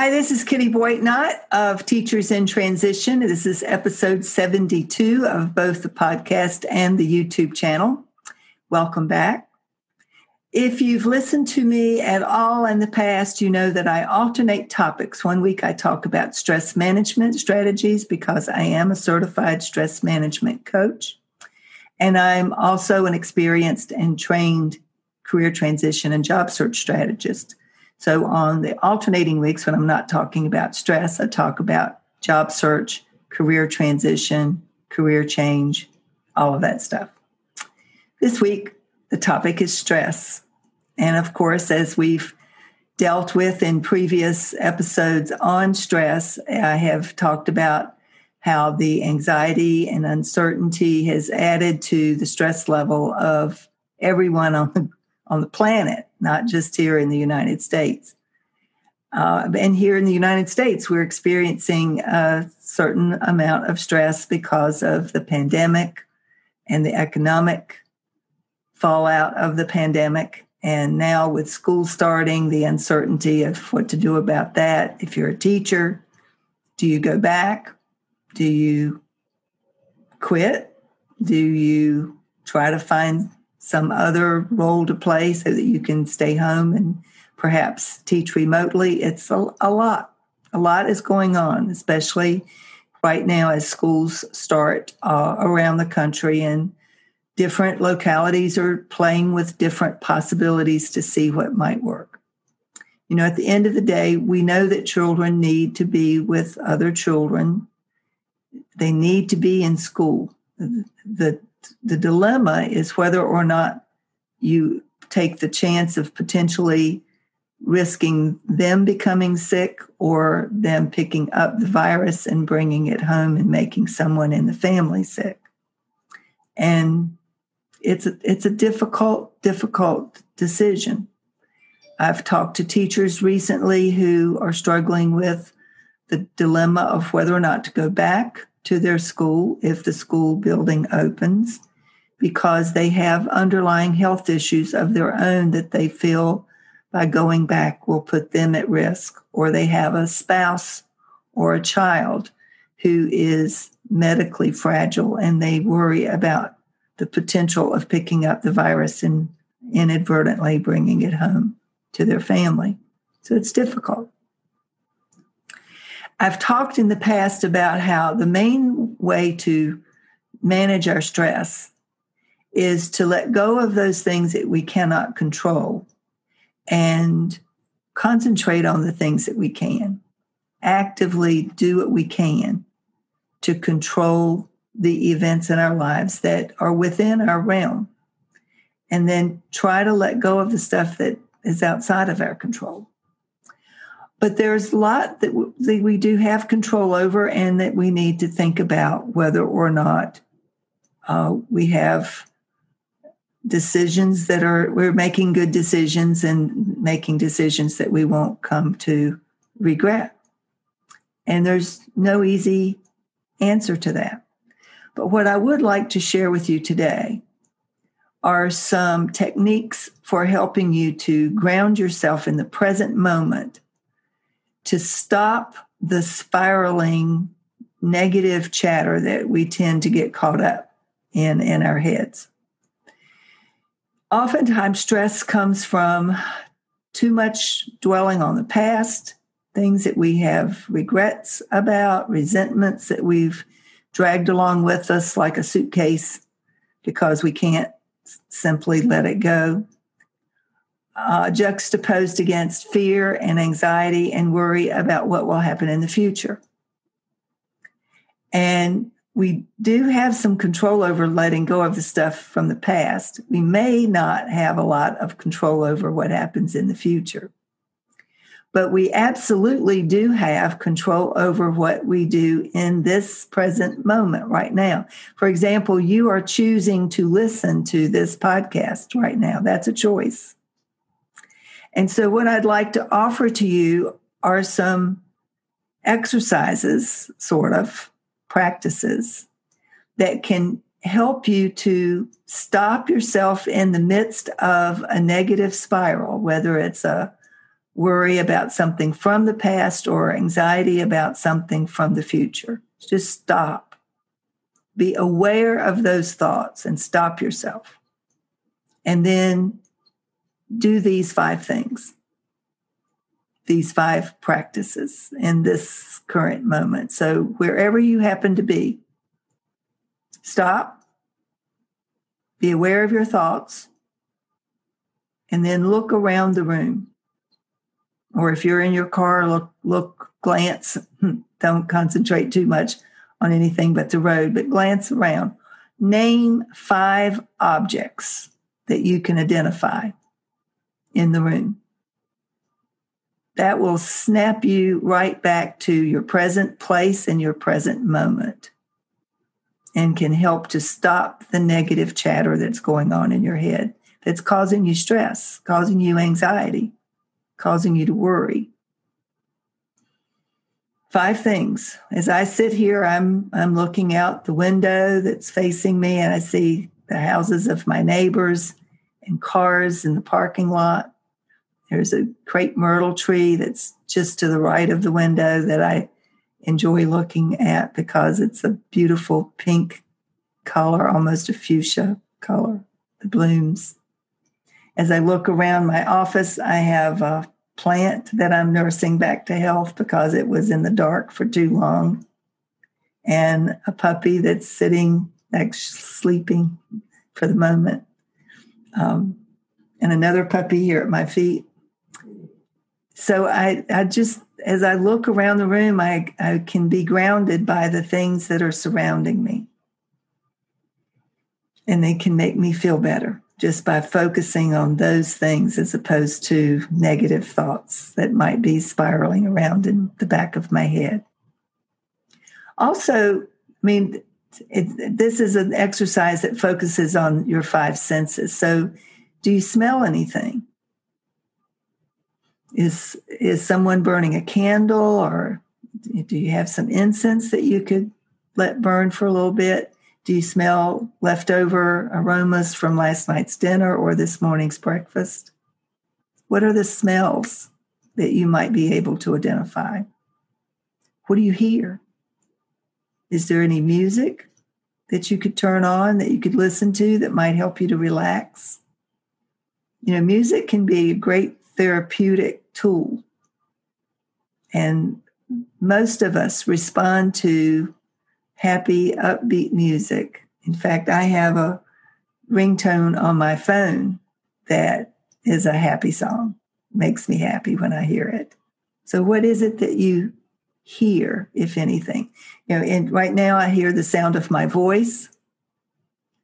Hi, this is Kitty Boitnott of Teachers in Transition. This is episode 72 of both the podcast and the YouTube channel. Welcome back. If you've listened to me at all in the past, you know that I alternate topics. One week I talk about stress management strategies because I am a certified stress management coach. And I'm also an experienced and trained career transition and job search strategist. So on the alternating weeks, when I'm not talking about stress, I talk about job search, career transition, career change, all of that stuff. This week, the topic is stress. And of course, as we've dealt with in previous episodes on stress, I have talked about how the anxiety and uncertainty has added to the stress level of everyone on the on the planet, not just here in the United States. Uh, and here in the United States, we're experiencing a certain amount of stress because of the pandemic and the economic fallout of the pandemic. And now, with school starting, the uncertainty of what to do about that. If you're a teacher, do you go back? Do you quit? Do you try to find some other role to play so that you can stay home and perhaps teach remotely. It's a, a lot. A lot is going on, especially right now as schools start uh, around the country and different localities are playing with different possibilities to see what might work. You know, at the end of the day, we know that children need to be with other children. They need to be in school. The the dilemma is whether or not you take the chance of potentially risking them becoming sick or them picking up the virus and bringing it home and making someone in the family sick. And it's a, it's a difficult, difficult decision. I've talked to teachers recently who are struggling with the dilemma of whether or not to go back to their school if the school building opens because they have underlying health issues of their own that they feel by going back will put them at risk, or they have a spouse or a child who is medically fragile and they worry about the potential of picking up the virus and inadvertently bringing it home to their family. So it's difficult. I've talked in the past about how the main way to manage our stress is to let go of those things that we cannot control and concentrate on the things that we can. Actively do what we can to control the events in our lives that are within our realm. And then try to let go of the stuff that is outside of our control. But there's a lot that we do have control over, and that we need to think about whether or not uh, we have decisions that are, we're making good decisions and making decisions that we won't come to regret. And there's no easy answer to that. But what I would like to share with you today are some techniques for helping you to ground yourself in the present moment to stop the spiraling negative chatter that we tend to get caught up in in our heads. Oftentimes, stress comes from too much dwelling on the past, things that we have regrets about, resentments that we've dragged along with us like a suitcase because we can't simply let it go. Uh, juxtaposed against fear and anxiety and worry about what will happen in the future. And we do have some control over letting go of the stuff from the past. We may not have a lot of control over what happens in the future. But we absolutely do have control over what we do in this present moment right now. For example, you are choosing to listen to this podcast right now. That's a choice. And so, what I'd like to offer to you are some exercises, sort of practices, that can help you to stop yourself in the midst of a negative spiral, whether it's a worry about something from the past or anxiety about something from the future. Just stop. Be aware of those thoughts and stop yourself. And then do these five things, these five practices in this current moment. So, wherever you happen to be, stop, be aware of your thoughts, and then look around the room or if you're in your car, look, look, glance. Hmm, don't concentrate too much on anything but the road, but glance around. Name five objects that you can identify in the room. That will snap you right back to your present place and your present moment and can help to stop the negative chatter that's going on in your head that's causing you stress, causing you anxiety causing you to worry. Five things. As I sit here, I'm I'm looking out the window that's facing me and I see the houses of my neighbors and cars in the parking lot. There's a crepe myrtle tree that's just to the right of the window that I enjoy looking at because it's a beautiful pink color, almost a fuchsia color, the blooms. As I look around my office, I have a plant that I'm nursing back to health because it was in the dark for too long, and a puppy that's sitting next, sleeping for the moment, um, and another puppy here at my feet. So I, I just, as I look around the room, I, I can be grounded by the things that are surrounding me. And they can make me feel better just by focusing on those things as opposed to negative thoughts that might be spiraling around in the back of my head. Also, I mean, it, this is an exercise that focuses on your five senses. So, do you smell anything? Is is someone burning a candle, or do you have some incense that you could let burn for a little bit? Do you smell leftover aromas from last night's dinner or this morning's breakfast? What are the smells that you might be able to identify? What do you hear? Is there any music that you could turn on that you could listen to that might help you to relax? You know, music can be a great therapeutic tool. And most of us respond to happy, upbeat music. In fact, I have a ringtone on my phone that is a happy song. Makes me happy when I hear it. So, what is it that you hear, if anything? You know, and right now I hear the sound of my voice.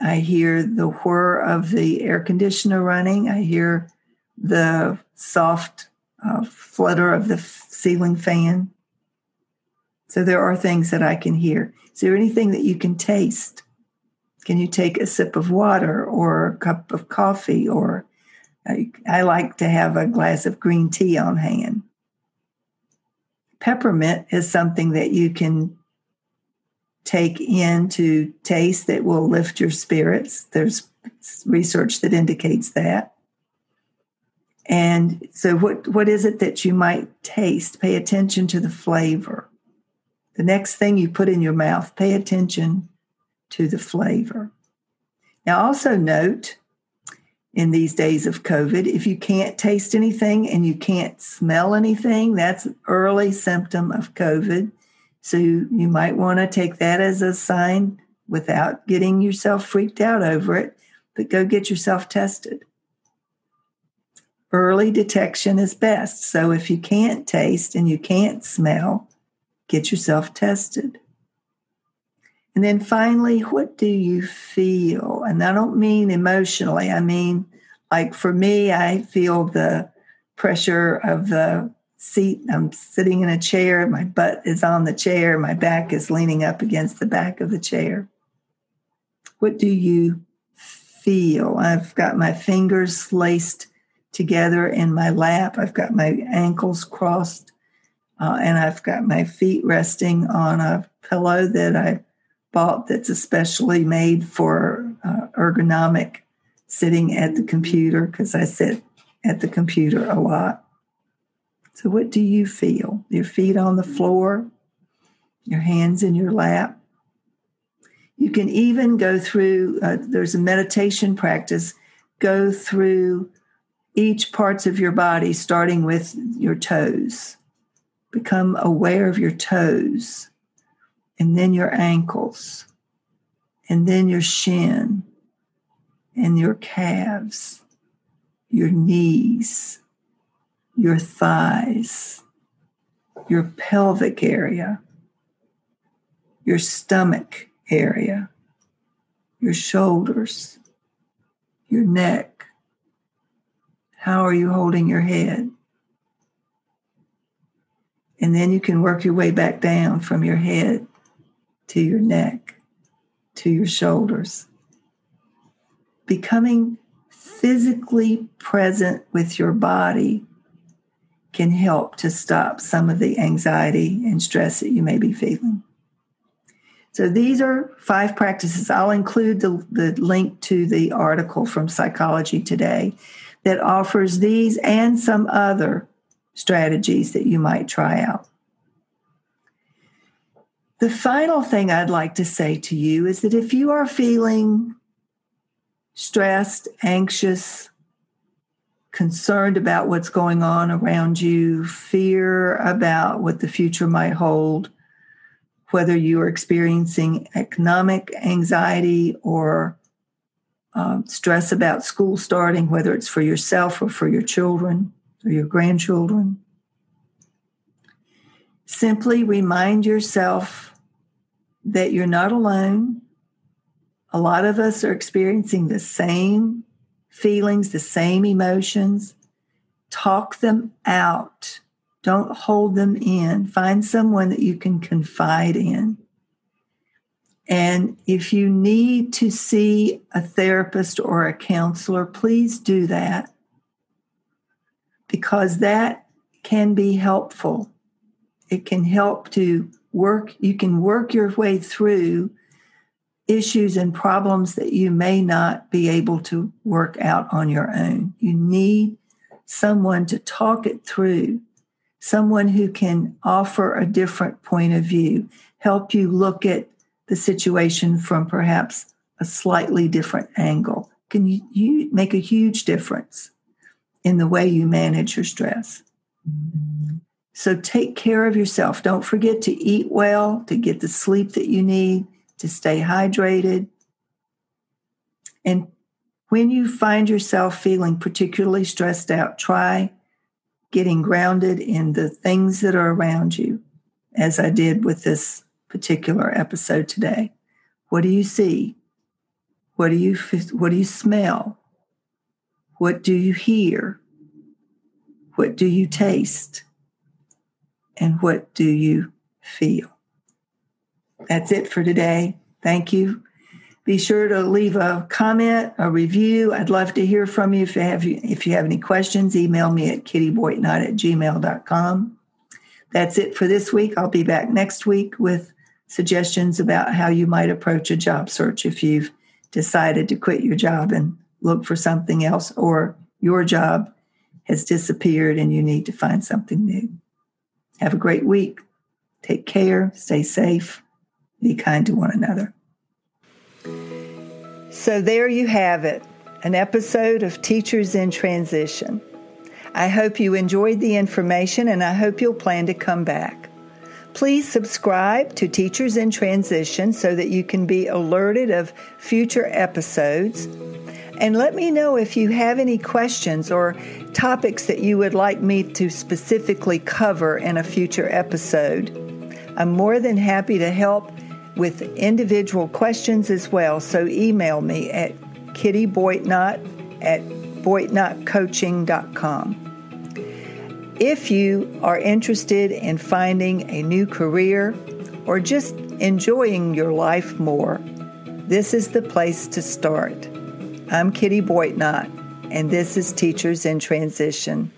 I hear the whir of the air conditioner running. I hear the soft uh, flutter of the ceiling fan. So there are things that I can hear. Is there anything that you can taste? Can you take a sip of water or a cup of coffee? Or I, I like to have a glass of green tea on hand. Peppermint is something that you can take in to taste that will lift your spirits. There's research that indicates that. And so, what, what is it that you might taste? Pay attention to the flavor. The next thing you put in your mouth, pay attention to the flavor. Now, also note in these days of COVID, if you can't taste anything and you can't smell anything, that's an early symptom of COVID. So you, you might want to take that as a sign without getting yourself freaked out over it, but go get yourself tested early detection is best. So if you can't taste and you can't smell, get yourself tested. And then finally, what do you feel? And I don't mean emotionally, I mean, like for me, I feel the pressure of the seat. I'm sitting in a chair, my butt is on the chair, my back is leaning up against the back of the chair. What do you feel? I've got my fingers laced together in my lap. I've got my ankles crossed, uh, and I've got my feet resting on a pillow that I bought that's especially made for uh, ergonomic sitting at the computer because I sit at the computer a lot. So, what do you feel? Your feet on the floor, your hands in your lap. You can even go through, uh, there's a meditation practice, go through each parts of your body, starting with your toes. Become aware of your toes, and then your ankles, and then your shin, and your calves, your knees, your thighs, your pelvic area, your stomach area, your shoulders, your neck how are you holding your head? And then you can work your way back down from your head to your neck, to your shoulders. Becoming physically present with your body can help to stop some of the anxiety and stress that you may be feeling. So these are five practices. I'll include the, the link to the article from Psychology Today that offers these and some other strategies that you might try out. The final thing I'd like to say to you is that if you are feeling stressed, anxious, concerned about what's going on around you, fear about what the future might hold, whether you are experiencing economic anxiety or um, stress about school starting, whether it's for yourself or for your children or your grandchildren. Simply remind yourself that you're not alone. A lot of us are experiencing the same feelings, the same emotions. Talk them out. Don't hold them in. Find someone that you can confide in. And if you need to see a therapist or a counselor, please do that because that can be helpful. It can help to work, you can work your way through issues and problems that you may not be able to work out on your own. You need someone to talk it through, someone who can offer a different point of view, help you look at the situation from perhaps a slightly different angle can you, you make a huge difference in the way you manage your stress. Mm-hmm. So take care of yourself. Don't forget to eat well, to get the sleep that you need, to stay hydrated. And when you find yourself feeling particularly stressed out, try getting grounded in the things that are around you, as I did with this particular episode today. What do you see? What do you what do you smell? What do you hear? What do you taste? And what do you feel? That's it for today. Thank you. Be sure to leave a comment, a review. I'd love to hear from you. If you have, if you have any questions, email me at kittyboitnott at gmail.com. That's it for this week. I'll be back next week with suggestions about how you might approach a job search if you've decided to quit your job and look for something else, or your job has disappeared and you need to find something new. Have a great week. Take care, stay safe, be kind to one another. So, there you have it an episode of Teachers in Transition. I hope you enjoyed the information and I hope you'll plan to come back. Please subscribe to Teachers in Transition so that you can be alerted of future episodes. And let me know if you have any questions or topics that you would like me to specifically cover in a future episode. I'm more than happy to help with individual questions as well, so email me at kittyboitnott at boitnottcoaching.com. If you are interested in finding a new career or just enjoying your life more, this is the place to start. I'm Kitty Boitnott, and this is Teachers in Transition.